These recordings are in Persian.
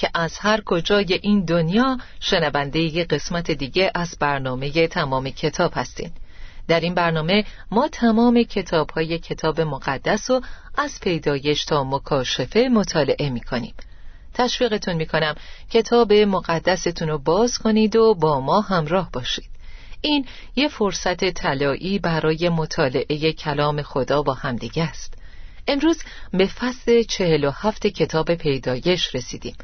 که از هر کجای این دنیا شنونده ی قسمت دیگه از برنامه تمام کتاب هستین. در این برنامه ما تمام کتاب های کتاب مقدس و از پیدایش تا مکاشفه مطالعه می کنیم تشویقتون می کنم کتاب مقدستون رو باز کنید و با ما همراه باشید. این یه فرصت طلایی برای مطالعه کلام خدا با همدیگه است. امروز به فصل چهل و هفت کتاب پیدایش رسیدیم.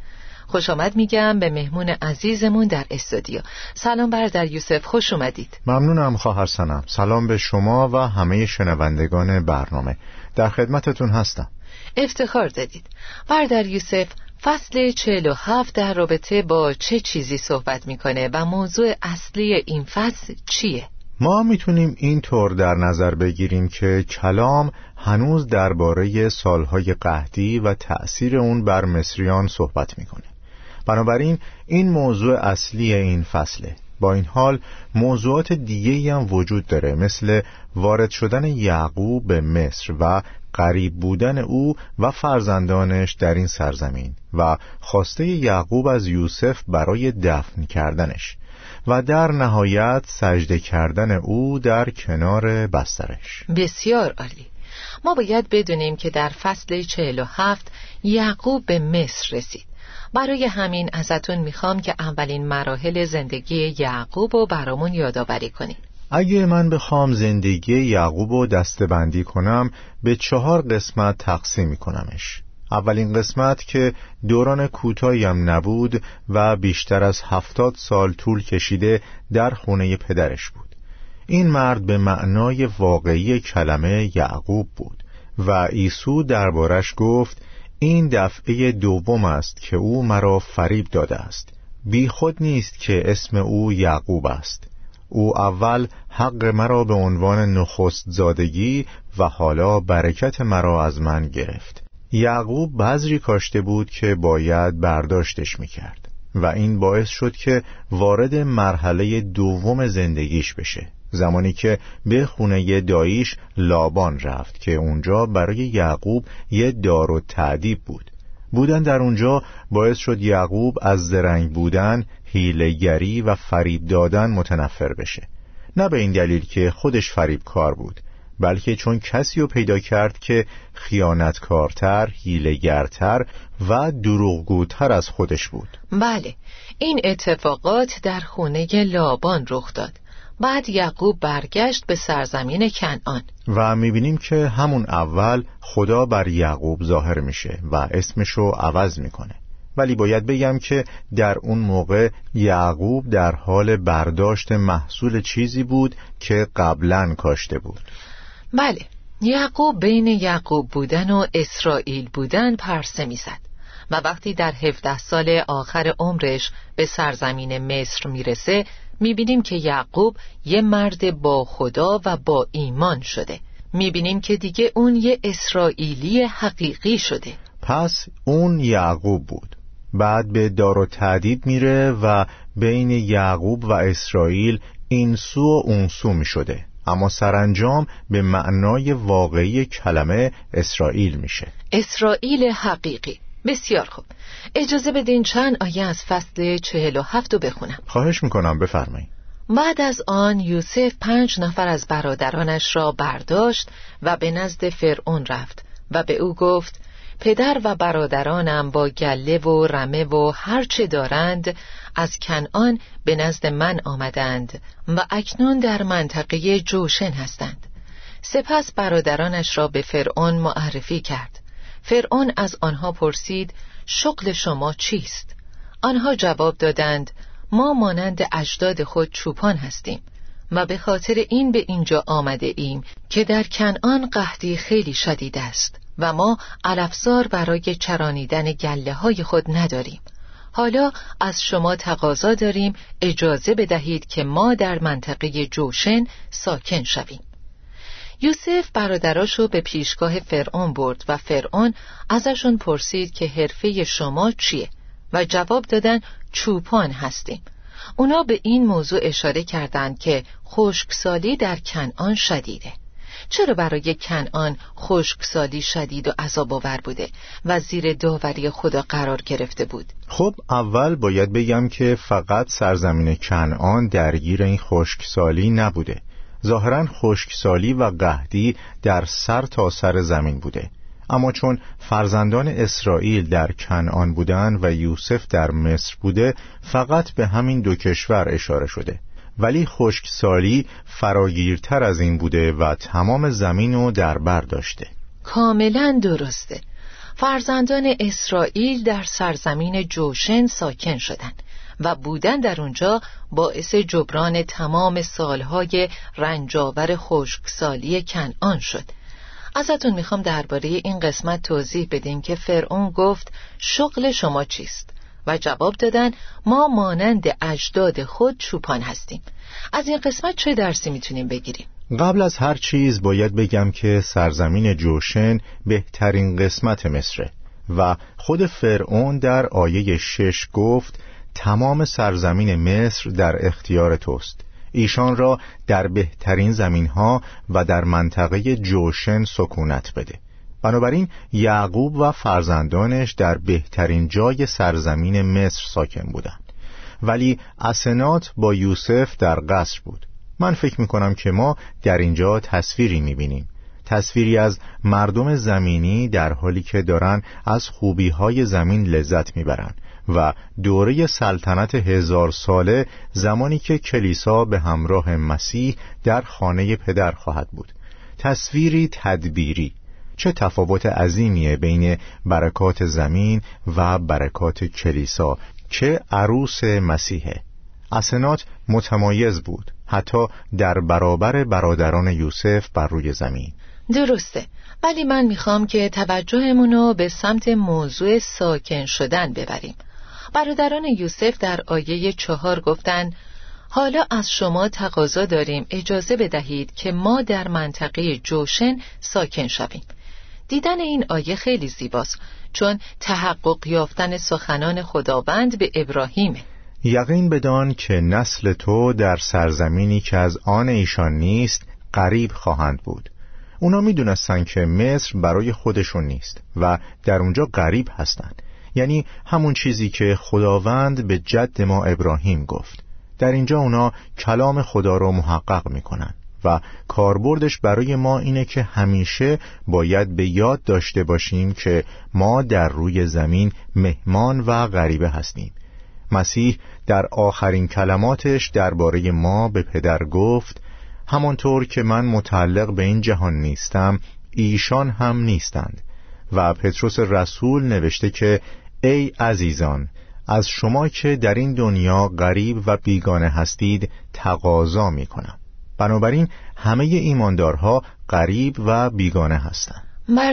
خوش آمد میگم به مهمون عزیزمون در استودیو. سلام در یوسف خوش اومدید. ممنونم خواهر سنم سلام به شما و همه شنوندگان برنامه. در خدمتتون هستم. افتخار دادید. بردر یوسف فصل چهل و هفت در رابطه با چه چیزی صحبت می‌کنه و موضوع اصلی این فصل چیه؟ ما می‌تونیم این طور در نظر بگیریم که کلام هنوز درباره سالهای قهدی و تأثیر اون بر مصریان صحبت می‌کنه. بنابراین این موضوع اصلی این فصله. با این حال موضوعات دیگه هم وجود داره مثل وارد شدن یعقوب به مصر و قریب بودن او و فرزندانش در این سرزمین و خواسته یعقوب از یوسف برای دفن کردنش و در نهایت سجده کردن او در کنار بسترش. بسیار عالی. ما باید بدونیم که در فصل 47 یعقوب به مصر رسید. برای همین ازتون می‌خوام که اولین مراحل زندگی یعقوب رو برامون یادآوری کنیم اگه من بخوام زندگی یعقوب رو دستبندی کنم به چهار قسمت تقسیم میکنمش. اولین قسمت که دوران کوتاهیم نبود و بیشتر از هفتاد سال طول کشیده در خونه پدرش بود. این مرد به معنای واقعی کلمه یعقوب بود و عیسی دربارش گفت این دفعه دوم است که او مرا فریب داده است. بی خود نیست که اسم او یعقوب است. او اول حق مرا به عنوان نخست زادگی و حالا برکت مرا از من گرفت. یعقوب بذری کاشته بود که باید برداشتش می‌کرد. و این باعث شد که وارد مرحله دوم زندگیش بشه زمانی که به خونه داییش لابان رفت که اونجا برای یعقوب یه دار و تعدیب بود. بودن در اونجا باعث شد یعقوب از زرنگ بودن، هیلگری و فریب دادن متنفر بشه. نه به این دلیل که خودش فریب کار بود. بلکه چون کسی رو پیدا کرد که خیانتکارتر، هیلگرتر و دروغگوتر از خودش بود. بله این اتفاقات در خونه لابان رخ داد. بعد یعقوب برگشت به سرزمین کنعان. و می‌بینیم که همون اول خدا بر یعقوب ظاهر میشه و اسمشو عوض می‌کنه. ولی باید بگم که در اون موقع یعقوب در حال برداشت محصول چیزی بود که قبلا کاشته بود. بله. یعقوب بین یعقوب بودن و اسرائیل بودن پرسه می‌زد و وقتی در هفده سال آخر عمرش به سرزمین مصر می‌رسه می‌بینیم که یعقوب یه مرد با خدا و با ایمان شده. می‌بینیم که دیگه اون یه اسرائیلی حقیقی شده. پس اون یعقوب بود. بعد به دار و تعدیب میره و بین یعقوب و اسرائیل این سو و اون سو می شده اما سرانجام به معنای واقعی کلمه اسرائیل میشه. اسرائیل حقیقی. بسیار خوب. اجازه بدین چند آیه از فصل چهل و هفت رو بخونم. خواهش می‌کنم بفرمایید. بعد از آن یوسف پنج نفر از برادرانش را برداشت و به نزد فرعون رفت و به او گفت پدر و برادرانم با گله و رمه و هرچه دارند از کنعان به نزد من آمدند و اکنون در منطقه جوشن هستند. سپس برادرانش را به فرعون معرفی کرد. فرعون از آنها پرسید شغل شما چیست؟ آنها جواب دادند ما مانند اجداد خود چوپان هستیم و به خاطر این به اینجا آمده ایم که در کنعان قحطی خیلی شدید است. و ما علفزار برای چرانیدن گله های خود نداریم. حالا از شما تقاضا داریم اجازه بدهید که ما در منطقه جوشن ساکن شویم. یوسف برادراشو به پیشگاه فرعون برد و فرعون ازشون پرسید که حرفه شما چیه و جواب دادن چوپان هستیم. اونا به این موضوع اشاره کردند که خشکسالی در کنعان شدیده. چرا برای کنعان خشکسالی شدید و عذاب آور بوده و زیر داوری خدا قرار گرفته بود؟ خب اول باید بگم که فقط سرزمین کنعان درگیر این خشکسالی نبوده. ظاهرا خشکسالی و قهدی در سر تا سر زمین بوده. اما چون فرزندان اسرائیل در کنعان بودند و یوسف در مصر بوده فقط به همین دو کشور اشاره شده. ولی خشکسالی فراگیرتر از این بوده و تمام زمین رو در بر داشته. کاملا درسته. فرزندان اسرائیل در سرزمین جوشن ساکن شدند و بودن در اونجا باعث جبران تمام سالهای رنجاور خشکسالی کنعان شد. ازتون می‌خوام درباره این قسمت توضیح بدیم که فرعون گفت شغل شما چیست؟ و جواب دادن ما مانند اجداد خود چوپان هستیم. از این قسمت چه درسی می‌تونیم بگیریم؟ قبل از هر چیز باید بگم که سرزمین جوشن بهترین قسمت مصره و خود فرعون در آیه شش گفت تمام سرزمین مصر در اختیار توست. ایشان را در بهترین زمین ها و در منطقه جوشن سکونت بده. بنابراین یعقوب و فرزندانش در بهترین جای سرزمین مصر ساکن بودند. ولی اسنات با یوسف در قصر بود. من فکر می کنم که ما در اینجا تصویری می بینیم تصویری از مردم زمینی در حالی که دارن از خوبی های زمین لذت می‌برند و دوره سلطنت هزار ساله زمانی که کلیسا به همراه مسیح در خانه پدر خواهد بود. تصویری تدبیری. چه تفاوت عظیمیه بین برکات زمین و برکات کلیسا. چه عروس مسیحه. اسنات متمایز بود حتی در برابر برادران یوسف بر روی زمین. درسته ولی من می‌خوام که توجهمونو به سمت موضوع ساکن شدن ببریم. برادران یوسف در آیه چهار گفتند حالا از شما تقاضا داریم اجازه بدهید که ما در منطقه جوشن ساکن شویم. دیدن این آیه خیلی زیباست چون تحقق یافتن سخنان خداوند به ابراهیمه. یقین بدان که نسل تو در سرزمینی که از آن ایشان نیست قریب خواهند بود. اونا می‌دونستن که مصر برای خودشون نیست و در اونجا غریب هستند. یعنی همون چیزی که خداوند به جد ما ابراهیم گفت. در اینجا اونا کلام خدا رو محقق می‌کنن. و کاربردش برای ما اینه که همیشه باید به یاد داشته باشیم که ما در روی زمین مهمان و غریبه هستیم. مسیح در آخرین کلماتش درباره ما به پدر گفت همانطور که من متعلق به این جهان نیستم ایشان هم نیستند. و پتروس رسول نوشته که ای عزیزان از شما که در این دنیا غریب و بیگانه هستید تقاضا می کنم بنابراین همه ایماندارها غریب و بیگانه هستند.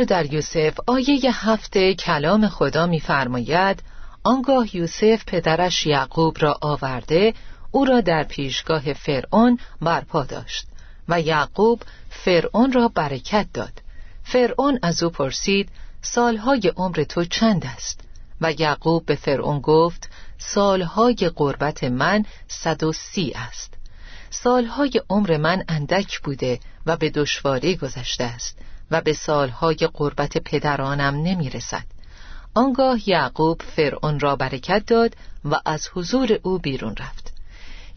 در یوسف آیه هفته کلام خدا می‌فرماید آنگاه یوسف پدرش یعقوب را آورده او را در پیشگاه فرعون برپا داشت و یعقوب فرعون را برکت داد. فرعون از او پرسید سالهای عمر تو چند است؟ و یعقوب به فرعون گفت سالهای قربت من صد است. سالهای عمر من اندک بوده و به دشواری گذشته است و به سالهای قربت پدرانم نمی رسد آنگاه یعقوب فرعون را برکت داد و از حضور او بیرون رفت.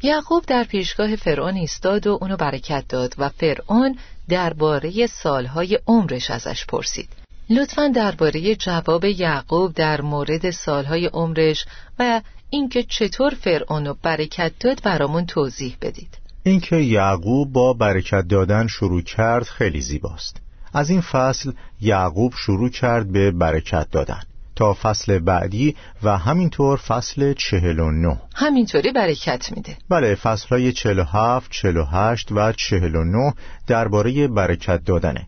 یعقوب در پیشگاه فرعون ایستاد و اونو برکت داد و فرعون درباره سالهای عمرش ازش پرسید. لطفا درباره جواب یعقوب در مورد سالهای عمرش و اینکه چطور فرعون برکت داد برامون توضیح بدید. اینکه یعقوب با برکت دادن شروع کرد خیلی زیباست. از این فصل یعقوب شروع کرد به برکت دادن. تا فصل بعدی و همینطور فصل چهل و نه. همینطوری برکت میده. بله فصل های چهل و هفت، چهل و هشت و چهل و نه درباره برکت دادنه.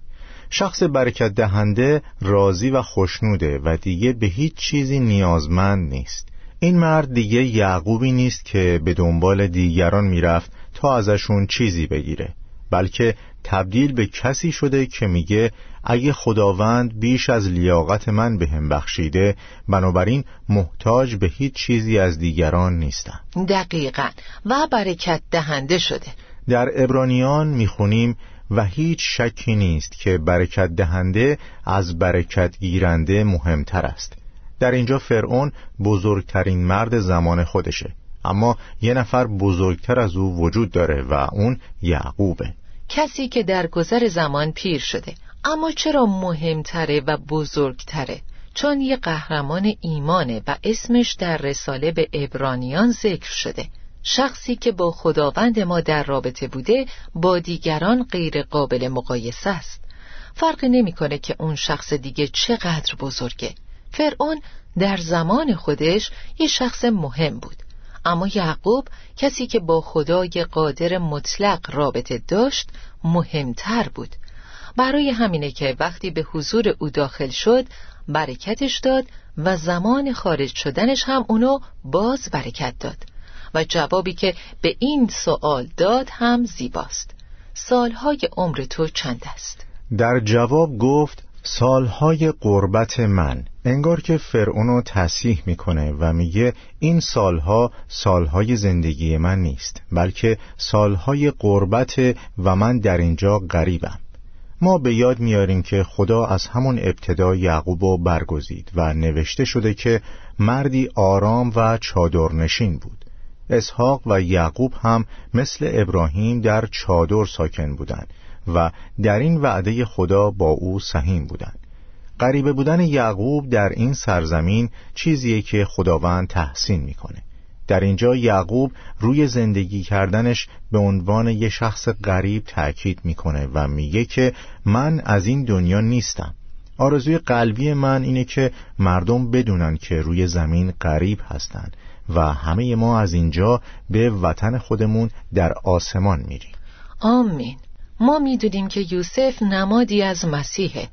شخص برکت دهنده راضی و خوشنوده و دیگه به هیچ چیزی نیازمند نیست. این مرد دیگه یعقوبی نیست که به دنبال دیگران می‌رفت تا ازشون چیزی بگیره بلکه تبدیل به کسی شده که میگه اگه خداوند بیش از لیاقت من به هم بخشیده بنابراین محتاج به هیچ چیزی از دیگران نیستم. دقیقا. و برکت دهنده شده. در ابرانیان می‌خونیم و هیچ شکی نیست که برکت دهنده از برکت گیرنده مهمتر است. در اینجا فرعون بزرگترین مرد زمان خودشه. اما یه نفر بزرگتر از او وجود داره و اون یعقوبه. کسی که در گذر زمان پیر شده اما چرا مهمتره و بزرگتره؟ چون یه قهرمان ایمانه و اسمش در رساله به ابرانیان ذکر شده. شخصی که با خداوند ما در رابطه بوده با دیگران غیر قابل مقایسه است. فرقی نمی‌کنه که اون شخص دیگه چقدر بزرگه. فرعون در زمان خودش یه شخص مهم بود. اما یعقوب کسی که با خدای قادر مطلق رابطه داشت مهمتر بود. برای همینه که وقتی به حضور او داخل شد برکتش داد و زمان خارج شدنش هم اونو باز برکت داد و جوابی که به این سوال داد هم زیباست. سالهای عمر تو چند است؟ در جواب گفت سالهای قربت من. انگار که فرعونو تصیح می‌کنه و میگه این سالها سالهای زندگی من نیست بلکه سالهای قربت و من در اینجا غریبم. ما به یاد میاریم که خدا از همون ابتدا یعقوب برگزید و نوشته شده که مردی آرام و چادرنشین بود. اسحاق و یعقوب هم مثل ابراهیم در چادر ساکن بودند و در این وعده خدا با او سهیم بودند. غریبه بودن یعقوب در این سرزمین چیزیه که خداوند تحسین می‌کنه. در اینجا یعقوب روی زندگی کردنش به عنوان یه شخص غریب تأکید می‌کنه و میگه که من از این دنیا نیستم. آرزوی قلبی من اینه که مردم بدونن که روی زمین غریب هستند و همه ما از اینجا به وطن خودمون در آسمان میریم. آمین. ما می‌دونیم که یوسف نمادی از مسیحه.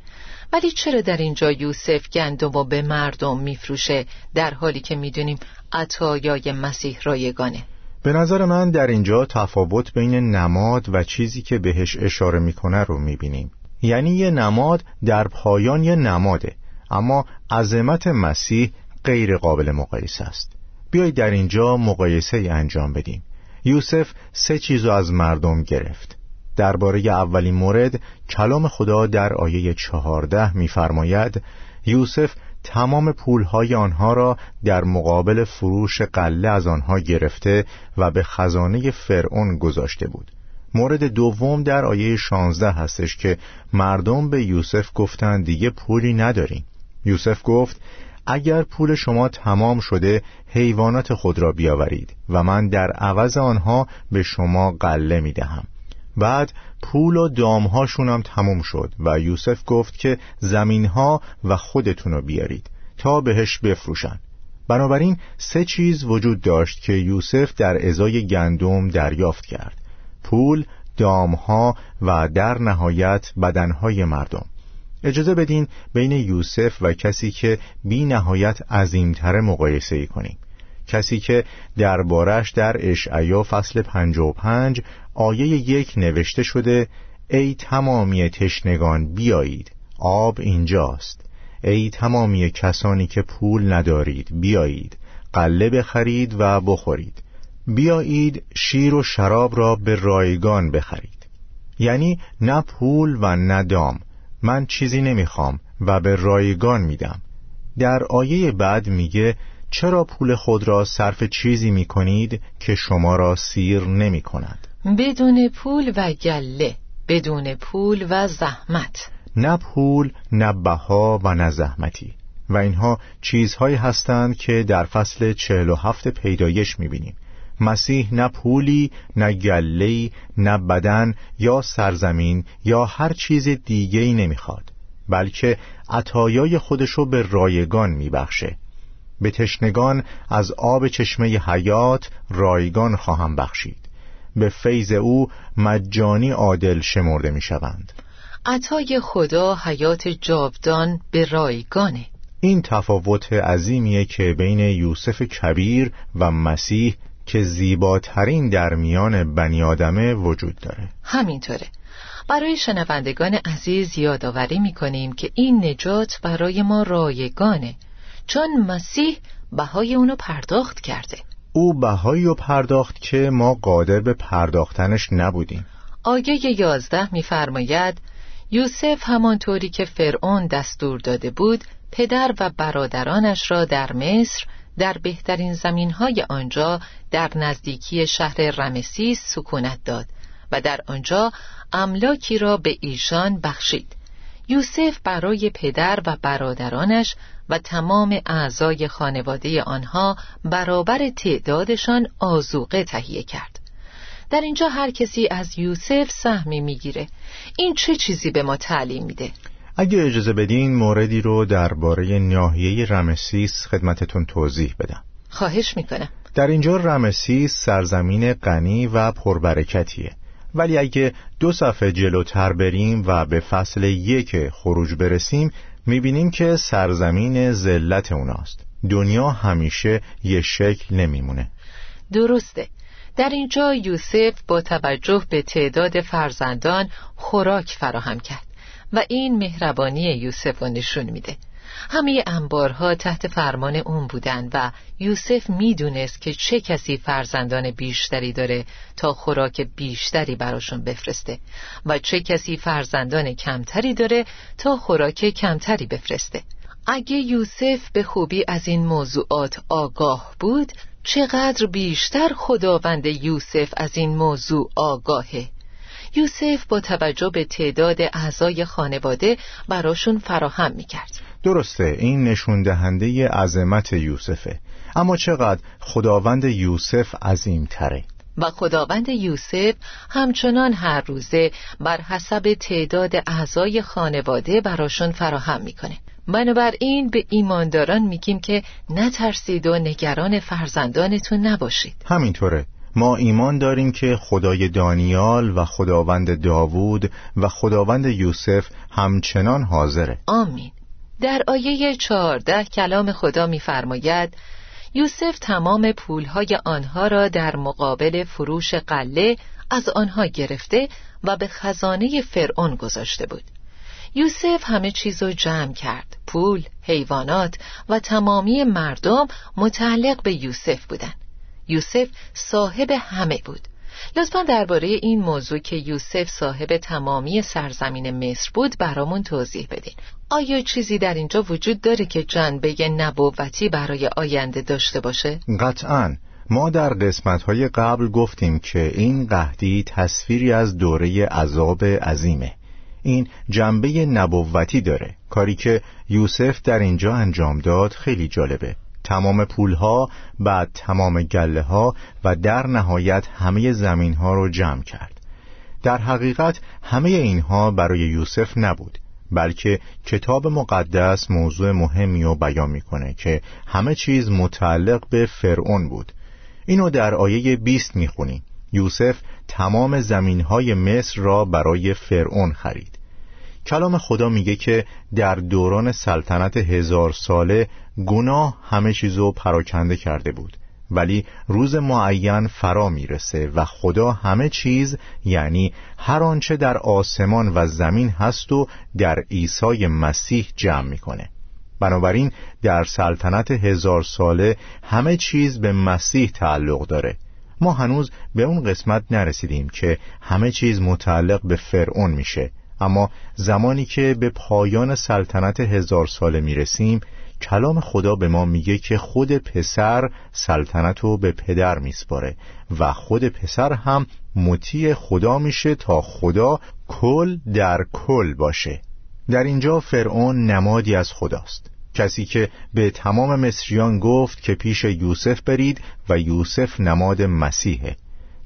ولی چرا در اینجا یوسف گندم و به مردم میفروشه در حالی که می‌دونیم عطایای مسیح رایگانه؟ به نظر من در اینجا تفاوت بین نماد و چیزی که بهش اشاره می‌کنه رو می‌بینیم. یعنی یه نماد در پایان یه نماده اما عظمت مسیح غیر قابل مقایسه است. بیایید در اینجا مقایسه انجام بدیم. یوسف سه چیزو از مردم گرفت. درباره اولین مورد کلام خدا در آیه چهارده می‌فرماید یوسف تمام پولهای آنها را در مقابل فروش قله از آنها گرفته و به خزانه فرعون گذاشته بود. مورد دوم در آیه 16 هستش که مردم به یوسف گفتند دیگه پولی نداریم. یوسف گفت اگر پول شما تمام شده حیوانات خود را بیاورید و من در عوض آنها به شما قله می دهم بعد پول و دامهاشون هم تموم شد و یوسف گفت که زمینها و خودتون بیارید تا بهش بفروشن. بنابراین سه چیز وجود داشت که یوسف در ازای گندم دریافت کرد پول، دامها و در نهایت بدنهای مردم. اجازه بدین بین یوسف و کسی که بی نهایت عظیمتر مقایسه ای کنیم. کسی که دربارش در اشعیا فصل 55 آیه یک نوشته شده ای تمامی تشنگان بیایید آب اینجاست. ای تمامی کسانی که پول ندارید بیایید قله بخرید و بخورید. بیایید شیر و شراب را به رایگان بخرید. یعنی نه پول و نه دام. من چیزی نمی‌خوام و به رایگان میدم. در آیه بعد میگه چرا پول خود را صرف چیزی می‌کنید که شما را سیر نمی کند بدون پول و گله بدون پول و زحمت. نه پول نه بها و نه زحمتی. و اینها چیزهایی هستند که در فصل چهل و هفت پیدایش می‌بینیم. مسیح نه پولی نه گلهی نه بدن یا سرزمین یا هر چیز دیگه ای نمی‌خواد بلکه عطایای خودشو به رایگان میبخشه. به تشنگان از آب چشمه حیات رایگان خواهم بخشید. به فیض او مجانی عادل شمرده می‌شوند عطای خدا حیات جاودان به رایگانه. این تفاوت عظیمیه که بین یوسف کبیر و مسیح که زیباترین در میان بنی آدمه وجود داره. همینطوره. برای شنوندگان عزیز یادآوری می‌کنیم که این نجات برای ما رایگانه. چون مسیح بهای اونو پرداخت کرده. او بهایی رو پرداخت که ما قادر به پرداختنش نبودیم. آیه یازده میفرماید یوسف همانطوری که فرعون دستور داده بود پدر و برادرانش را در مصر در بهترین زمینهای آنجا در نزدیکی شهر رمسیس سکونت داد و در آنجا املاکی را به ایشان بخشید. یوسف برای پدر و برادرانش و تمام اعضای خانواده آنها برابر تعدادشان آزوقه تهیه کرد. در اینجا هر کسی از یوسف سهمی می‌گیره. این چه چیزی به ما تعلیم میده؟ اگه اجازه بدین موردی رو درباره ناحیه رمسیس خدمتتون توضیح بدم. خواهش می‌کنم. در اینجا رمسیس سرزمین غنی و پربرکتیه. ولی اگه دو صفحه جلوتر بریم و به فصل یک خروج برسیم می‌بینیم که سرزمین ذلت اوناست. دنیا همیشه یه شکل نمیمونه. درسته. در اینجا یوسف با توجه به تعداد فرزندان خوراک فراهم کرد و این مهربانی یوسف رو نشون میده. همه انبارها تحت فرمان اون بودن و یوسف می‌دونست که چه کسی فرزندان بیشتری داره تا خوراک بیشتری براشون بفرسته و چه کسی فرزندان کمتری داره تا خوراک کمتری بفرسته. اگه یوسف به خوبی از این موضوعات آگاه بود چقدر بیشتر خداوند یوسف از این موضوع آگاهه؟ یوسف با توجه به تعداد اعضای خانواده براشون فراهم می‌کرد. درسته این نشون دهنده عظمت یوسفه. اما چقدر خداوند یوسف عظیم تره و خداوند یوسف همچنان هر روزه بر حسب تعداد اعضای خانواده براشون فراهم می‌کنه. بنابراین به ایمانداران میگیم که نترسید و نگران فرزندانتون نباشید. همینطوره. ما ایمان داریم که خدای دانیال و خداوند داوود و خداوند یوسف همچنان حاضره. آمین. در آیه چهارده کلام خدا میفرماید یوسف تمام پولهای آنها را در مقابل فروش قله از آنها گرفته و به خزانه فرعون گذاشته بود. یوسف همه چیز را جمع کرد پول، حیوانات و تمامی مردم متعلق به یوسف بودند. یوسف صاحب همه بود. لطفا درباره این موضوع که یوسف صاحب تمامی سرزمین مصر بود برامون توضیح بدین. آیا چیزی در اینجا وجود داره که جنبه نبوتی برای آینده داشته باشه؟ قطعا. ما در قسمت های قبل گفتیم که این قهدی تصویری از دوره عذاب عظیمه. این جنبه نبوتی داره. کاری که یوسف در اینجا انجام داد خیلی جالبه. تمام پولها بعد تمام گله ها و در نهایت همه زمین ها رو جمع کرد. در حقیقت همه اینها برای یوسف نبود بلکه کتاب مقدس موضوع مهمی رو بیان می‌کنه که همه چیز متعلق به فرعون بود. اینو در آیه 20 می‌خونیم یوسف تمام زمین های مصر را برای فرعون خرید. کلام خدا میگه که در دوران سلطنت هزار ساله گناه همه چیزو پراکنده کرده بود. ولی روز معین فرا می‌رسه و خدا همه چیز یعنی هر آنچه در آسمان و زمین هست و در عیسی مسیح جمع می‌کنه. بنابراین در سلطنت هزار ساله همه چیز به مسیح تعلق داره. ما هنوز به اون قسمت نرسیدیم که همه چیز متعلق به فرعون میشه. اما زمانی که به پایان سلطنت هزار ساله می‌رسیم کلام خدا به ما میگه که خود پسر سلطنت رو به پدر میسپاره و خود پسر هم مطیع خدا میشه تا خدا کل در کل باشه. در اینجا فرعون نمادی از خداست. کسی که به تمام مصریان گفت که پیش یوسف برید و یوسف نماد مسیحه.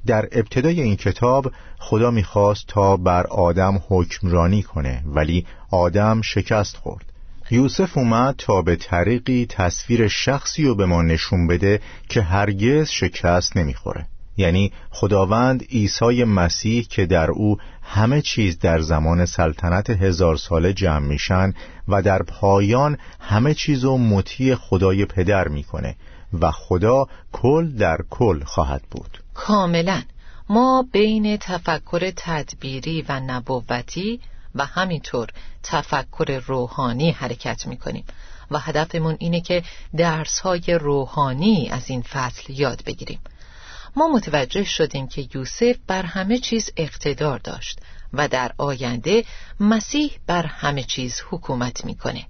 در ابتدای این کتاب خدا می‌خواست تا بر آدم حکمرانی کنه ولی آدم شکست خورد. یوسف اومد تا به طریقی تصویر شخصی رو به ما نشون بده که هرگز شکست نمی‌خوره. یعنی خداوند عیسی مسیح که در او همه چیز در زمان سلطنت هزار ساله جمع میشن و در پایان همه چیز رو مطیع خدای پدر می‌کنه و خدا کل در کل خواهد بود. کاملا. ما بین تفکر تدبیری و نبوتی و همینطور تفکر روحانی حرکت می‌کنیم و هدفمون اینه که درسهای روحانی از این فصل یاد بگیریم. ما متوجه شدیم که یوسف بر همه چیز اقتدار داشت و در آینده مسیح بر همه چیز حکومت می‌کنه.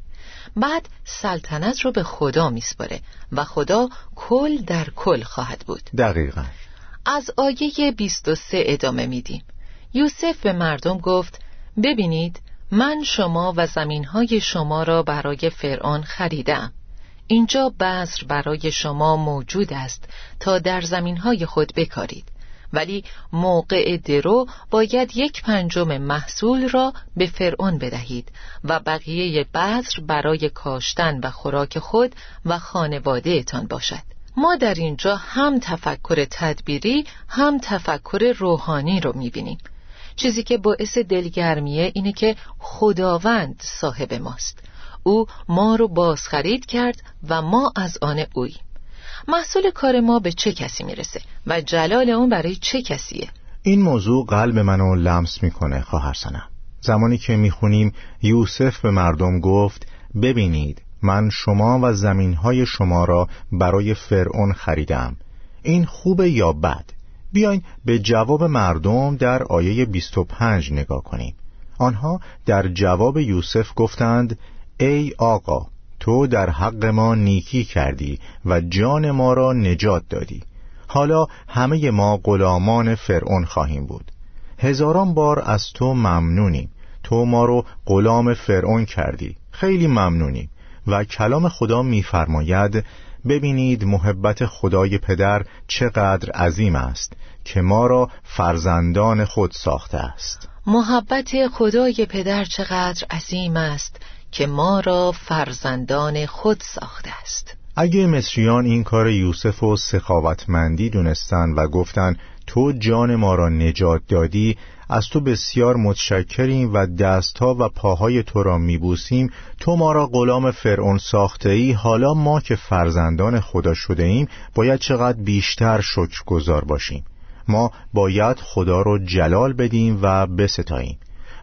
بعد سلطنت رو به خدا میسپره و خدا کل در کل خواهد بود. دقیقا. از آیه 23 ادامه میدیم. یوسف به مردم گفت ببینید من شما و زمینهای شما را برای فرعون خریدم اینجا بذر برای شما موجود است تا در زمینهای خود بکارید. ولی موقع درو باید یک پنجم محصول را به فرعون بدهید و بقیه بذر برای کاشتن و خوراک خود و خانواده تان باشد. ما در اینجا هم تفکر تدبیری هم تفکر روحانی رو می‌بینیم. چیزی که باعث دلگرمیه اینه که خداوند صاحب ماست. او ما رو بازخرید کرد و ما از آن اوییم. محصول کار ما به چه کسی می‌رسه و جلال اون برای چه کسیه؟ این موضوع قلب منو لمس می‌کنه خواهر سنم. زمانی که می‌خونیم یوسف به مردم گفت ببینید من شما و زمینهای شما را برای فرعون خریدم. این خوبه یا بد؟ بیاین به جواب مردم در آیه 25 نگاه کنیم. آنها در جواب یوسف گفتند ای آقا تو در حق ما نیکی کردی و جان ما را نجات دادی. حالا همه ما غلامان فرعون خواهیم بود. هزاران بار از تو ممنونیم. تو ما رو غلام فرعون کردی. خیلی ممنونیم. و کلام خدا میفرماید ببینید محبت خدای پدر چقدر عظیم است که ما را فرزندان خود ساخته است. محبت خدای پدر چقدر عظیم است که ما را فرزندان خود ساخته است. اگه مصریان این کار یوسف و سخاوتمندی دونستن و گفتن تو جان ما را نجات دادی از تو بسیار متشکریم و دستها و پاهای تو را میبوسیم. تو ما را غلام فرعون ساخته ای حالا ما که فرزندان خدا شده ایم باید چقدر بیشتر شکر گذار باشیم. ما باید خدا را جلال بدیم و بستاییم.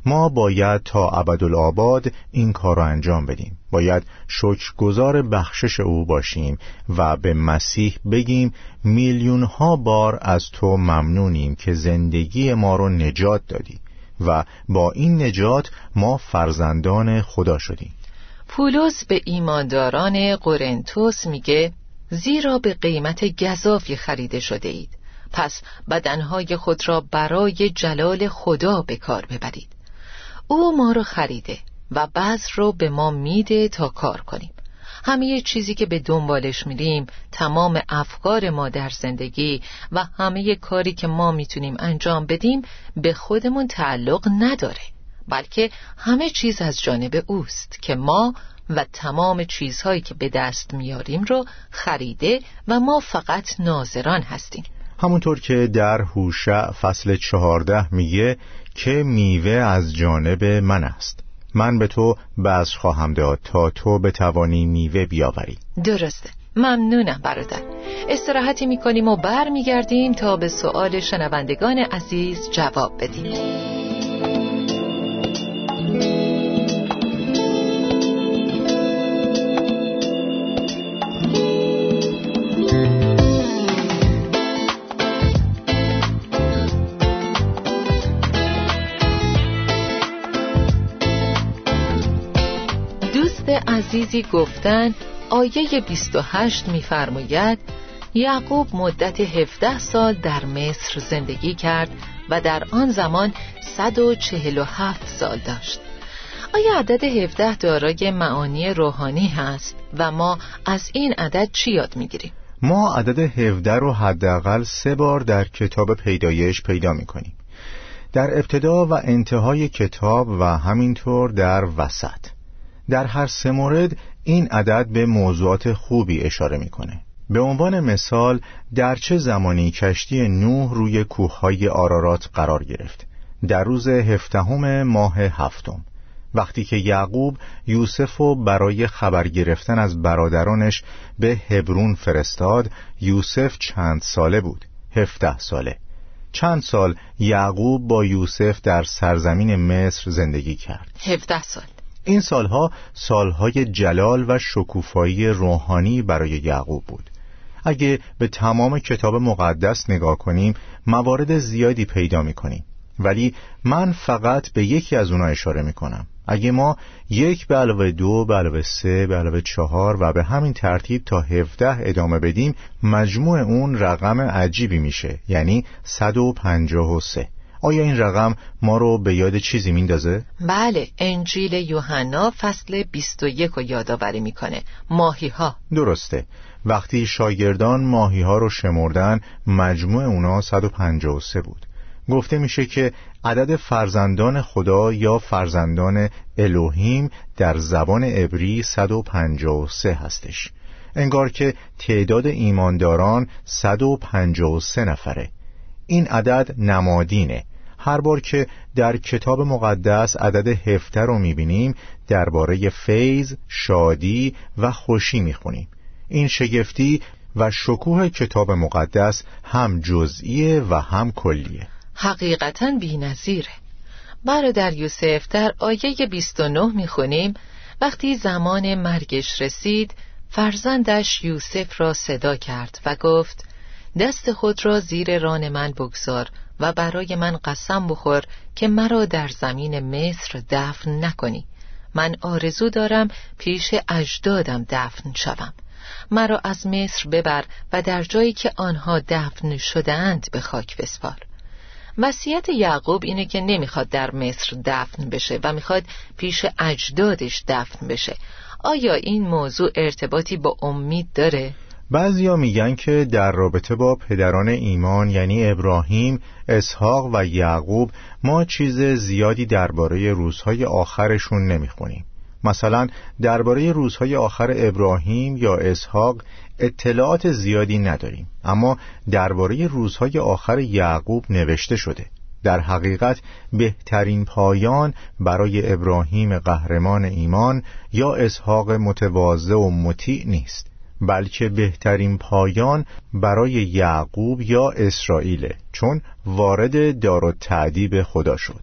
ما باید تا ابدالآباد این کار را انجام بدیم. باید شکرگزار بخشش او باشیم و به مسیح بگیم میلیون ها بار از تو ممنونیم که زندگی ما رو نجات دادی و با این نجات ما فرزندان خدا شدیم. پولس به ایمانداران قرنتوس میگه زیرا به قیمت گذافی خریده شده اید. پس بدنهای خود را برای جلال خدا به کار ببرید. او ما رو خریده و بعض رو به ما میده تا کار کنیم. همه چیزی که به دنبالش میریم تمام افکار ما در زندگی و همه کاری که ما می‌تونیم انجام بدیم به خودمون تعلق نداره بلکه همه چیز از جانب اوست که ما و تمام چیزهایی که به دست میاریم رو خریده و ما فقط ناظران هستیم. همونطور که در هوشع فصل چهارده میگه که میوه از جانب من است. من به تو بذر خواهم داد تا تو بتوانی میوه بیاوری. درسته. ممنونم برادر. استراحتی می‌کنیم و بر میگردیم تا به سؤال شنوندگان عزیز جواب بدیم. عزیزی گفتن آیه 28 میفرماید یعقوب مدت 17 سال در مصر زندگی کرد و در آن زمان 147 سال داشت. آیا عدد 17 دارای معانی روحانی هست و ما از این عدد چی یاد می‌گیریم؟ ما عدد 17 رو حداقل سه بار در کتاب پیدایش پیدا می‌کنیم. در ابتدا و انتهای کتاب و همینطور در وسط. در هر سه مورد این عدد به موضوعات خوبی اشاره می‌کنه. به عنوان مثال در چه زمانی کشتی نوح روی کوههای آرارات قرار گرفت؟ در روز هفدهم ماه هفتم. وقتی که یعقوب یوسف رو برای خبر گرفتن از برادرانش به هبرون فرستاد یوسف چند ساله بود؟ هفده ساله. چند سال یعقوب با یوسف در سرزمین مصر زندگی کرد؟ هفده سال. این سالها سالهای جلال و شکوفایی روحانی برای یعقوب بود. اگه به تمام کتاب مقدس نگاه کنیم موارد زیادی پیدا می کنیم ولی من فقط به یکی از اونا اشاره می کنم اگه ما یک به علاوه دو به علاوه سه به علاوه چهار و به همین ترتیب تا هفده ادامه بدیم مجموع اون رقم عجیبی میشه. یعنی 153 آیا این رقم ما رو به یاد چیزی میندازه؟ بله انجیل یوحنا فصل 21 رو یادآوری می‌کنه. ماهی ها درسته. وقتی شاگردان ماهی ها رو شمردن مجموع اونا 153 بود. گفته میشه که عدد فرزندان خدا یا فرزندان الوهیم در زبان عبری 153 هستش. انگار که تعداد ایمانداران 153 نفره. این عدد نمادینه. هر بار که در کتاب مقدس عدد هفته رو می‌بینیم درباره فیض، شادی و خوشی می‌خونیم این شگفتی و شکوه کتاب مقدس هم جزئیه و هم کلیه حقیقتا بی نظیره. برادر یوسف در آیه 29 می‌خونیم وقتی زمان مرگش رسید فرزندش یوسف را صدا کرد و گفت دست خود را زیر ران من بگذار و برای من قسم بخور که مرا در زمین مصر دفن نکنی. من آرزو دارم پیش اجدادم دفن شوم. مرا از مصر ببر و در جایی که آنها دفن شدهاند به خاک بسپار. وصیت یعقوب اینه که نمی‌خواد در مصر دفن بشه و می‌خواد پیش اجدادش دفن بشه. آیا این موضوع ارتباطی با امید داره؟ بعضیا میگن که در رابطه با پدران ایمان یعنی ابراهیم، اسحاق و یعقوب ما چیز زیادی درباره روزهای آخرشون نمی‌خونیم. مثلا درباره روزهای آخر ابراهیم یا اسحاق اطلاعات زیادی نداریم اما درباره روزهای آخر یعقوب نوشته شده در حقیقت بهترین پایان برای ابراهیم قهرمان ایمان یا اسحاق متواضع و مطیع نیست بلکه بهترین پایان برای یعقوب یا اسرائیل چون وارد دار و تعدیب خدا شد.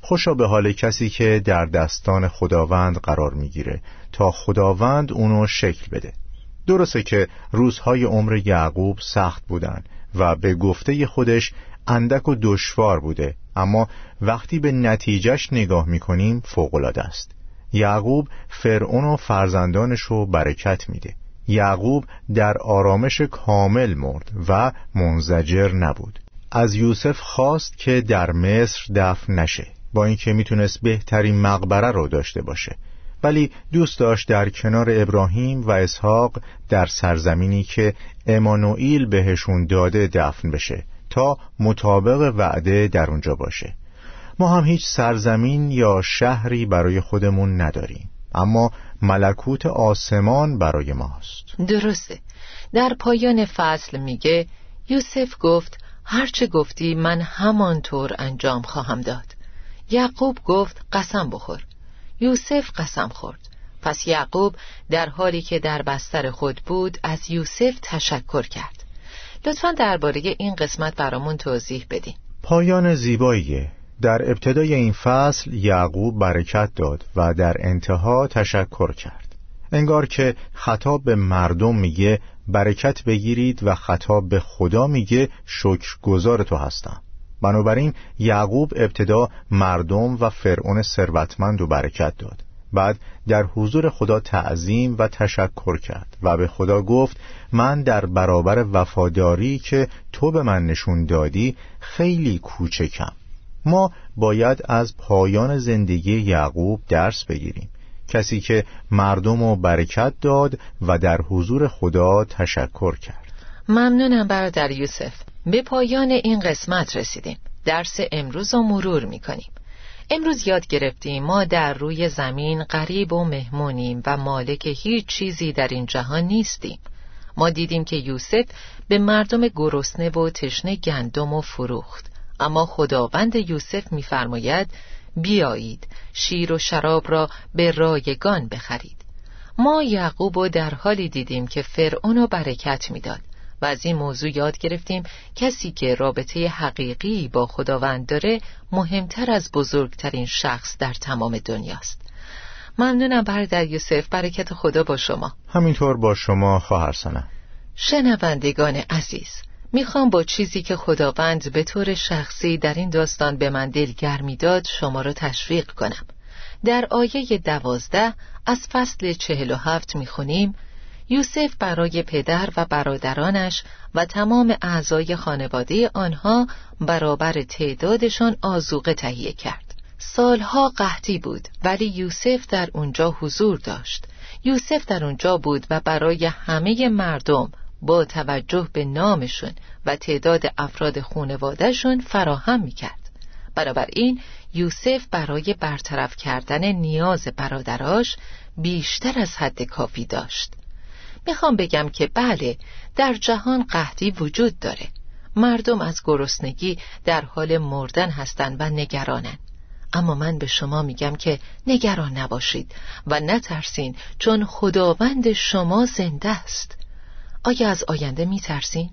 خوشا به حال کسی که در دستان خداوند قرار می‌گیره تا خداوند اونو شکل بده. درسته که روزهای عمر یعقوب سخت بودن و به گفته خودش اندک و دشوار بوده اما وقتی به نتیجهش نگاه می‌کنیم فوقالعاده است. یعقوب فرعون و فرزندانش رو برکت میده. یعقوب در آرامش کامل مرد و منزجر نبود. از یوسف خواست که در مصر دفن نشه با اینکه می‌تونست بهترین مقبره رو داشته باشه. ولی دوست داشت در کنار ابراهیم و اسحاق در سرزمینی که امانوئیل بهشون داده دفن بشه تا مطابق وعده در اونجا باشه. ما هم هیچ سرزمین یا شهری برای خودمون نداریم. اما ملکوت آسمان برای ماست. درسته. در پایان فصل میگه یوسف گفت هرچه گفتی من همانطور انجام خواهم داد. یعقوب گفت قسم بخور. یوسف قسم خورد. پس یعقوب در حالی که در بستر خود بود از یوسف تشکر کرد. لطفا درباره این قسمت برامون توضیح بدین. پایان زیباییه در ابتدای این فصل یعقوب برکت داد و در انتها تشکر کرد. انگار که خطاب به مردم میگه برکت بگیرید و خطاب به خدا میگه شکر گذار تو هستم. بنابراین یعقوب ابتدا مردم و فرعون ثروتمند و برکت داد. بعد در حضور خدا تعظیم و تشکر کرد و به خدا گفت من در برابر وفاداری که تو به من نشون دادی خیلی کوچکم. ما باید از پایان زندگی یعقوب درس بگیریم. کسی که مردم و برکت داد و در حضور خدا تشکر کرد. ممنونم برادر یوسف. به پایان این قسمت رسیدیم. درس امروز رو مرور می‌کنیم. امروز یاد گرفتیم ما در روی زمین غریب و مهمونیم و مالک هیچ چیزی در این جهان نیستیم. ما دیدیم که یوسف به مردم گرسنه و تشنه گندم و فروخت. اما خداوند یوسف میفرماید بیایید شیر و شراب را به رایگان بخرید. ما یعقوب و در حالی دیدیم که فرعون و برکت می‌داد و از این موضوع یاد گرفتیم کسی که رابطه حقیقی با خداوند داره مهمتر از بزرگترین شخص در تمام دنیاست. ممنونم برادر یوسف برکت خدا با شما. همینطور با شما خواهر سنم شنوندگان عزیز می‌خوام با چیزی که خداوند به طور شخصی در این داستان به من دلگرمی داد شما را تشویق کنم. در آیه دوازده از فصل چهل و هفت می‌خونیم یوسف برای پدر و برادرانش و تمام اعضای خانواده آنها برابر تعدادشان آزوقه تهیه کرد. سالها قحطی بود ولی یوسف در اونجا حضور داشت. یوسف در اونجا بود و برای همه مردم با توجه به نامشون و تعداد افراد خونوادهشون فراهم می‌کرد. این یوسف برای برطرف کردن نیاز برادراش بیشتر از حد کافی داشت. می‌خوام بگم که بله در جهان قحطی وجود داره. مردم از گرسنگی در حال مردن هستند و نگرانن اما من به شما میگم که نگران نباشید و نترسین چون خداوند شما زنده است. آیا از آینده میترسین؟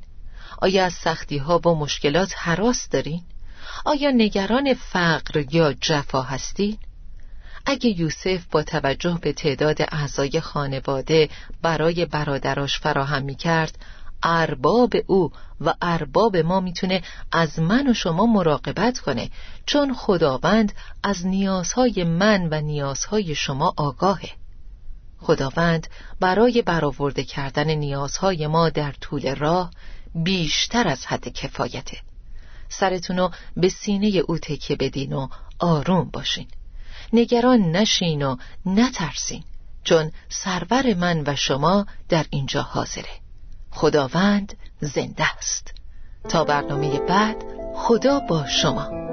آیا از سختی ها و مشکلات حراس دارین؟ آیا نگران فقر یا جفا هستین؟ اگه یوسف با توجه به تعداد اعضای خانواده برای برادراش فراهم می کرد ارباب او و ارباب ما می‌تونه از من و شما مراقبت کنه چون خداوند از نیازهای من و نیازهای شما آگاهه خداوند برای برآورده کردن نیازهای ما در طول راه بیشتر از حد کفایته. سرتونو به سینه او تکیه بدین و آروم باشین. نگران نشین و نترسین چون سرور من و شما در اینجا حاضره. خداوند زنده است. تا برنامه بعد خدا با شما.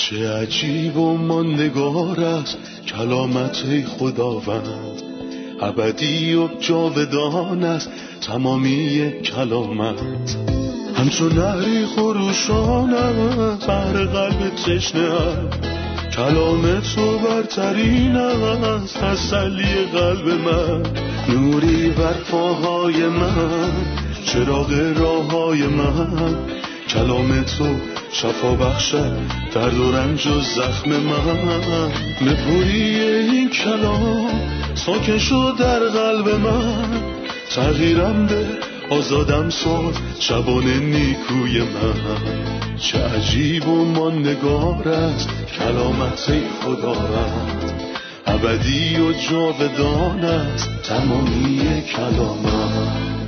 چه عجیب و ماندگار است کلامت خداوند. ابدی و جاودان است تمامی کلامت. همچون نهری خروشان بر قلب تشنه کلام تو برترین است تسلی قلب من. نوری بر پاهای من چراغ راه های من. کلام تو شفا بخشد درد و رنج و زخم من. نپوری این کلام ساکن شد در قلب من. تغییرم به آزادم ساد شبان نیکوی من. چه عجیب و ماندگار است کلامت خدا رد ابدی و جاودان است تمامی کلامت.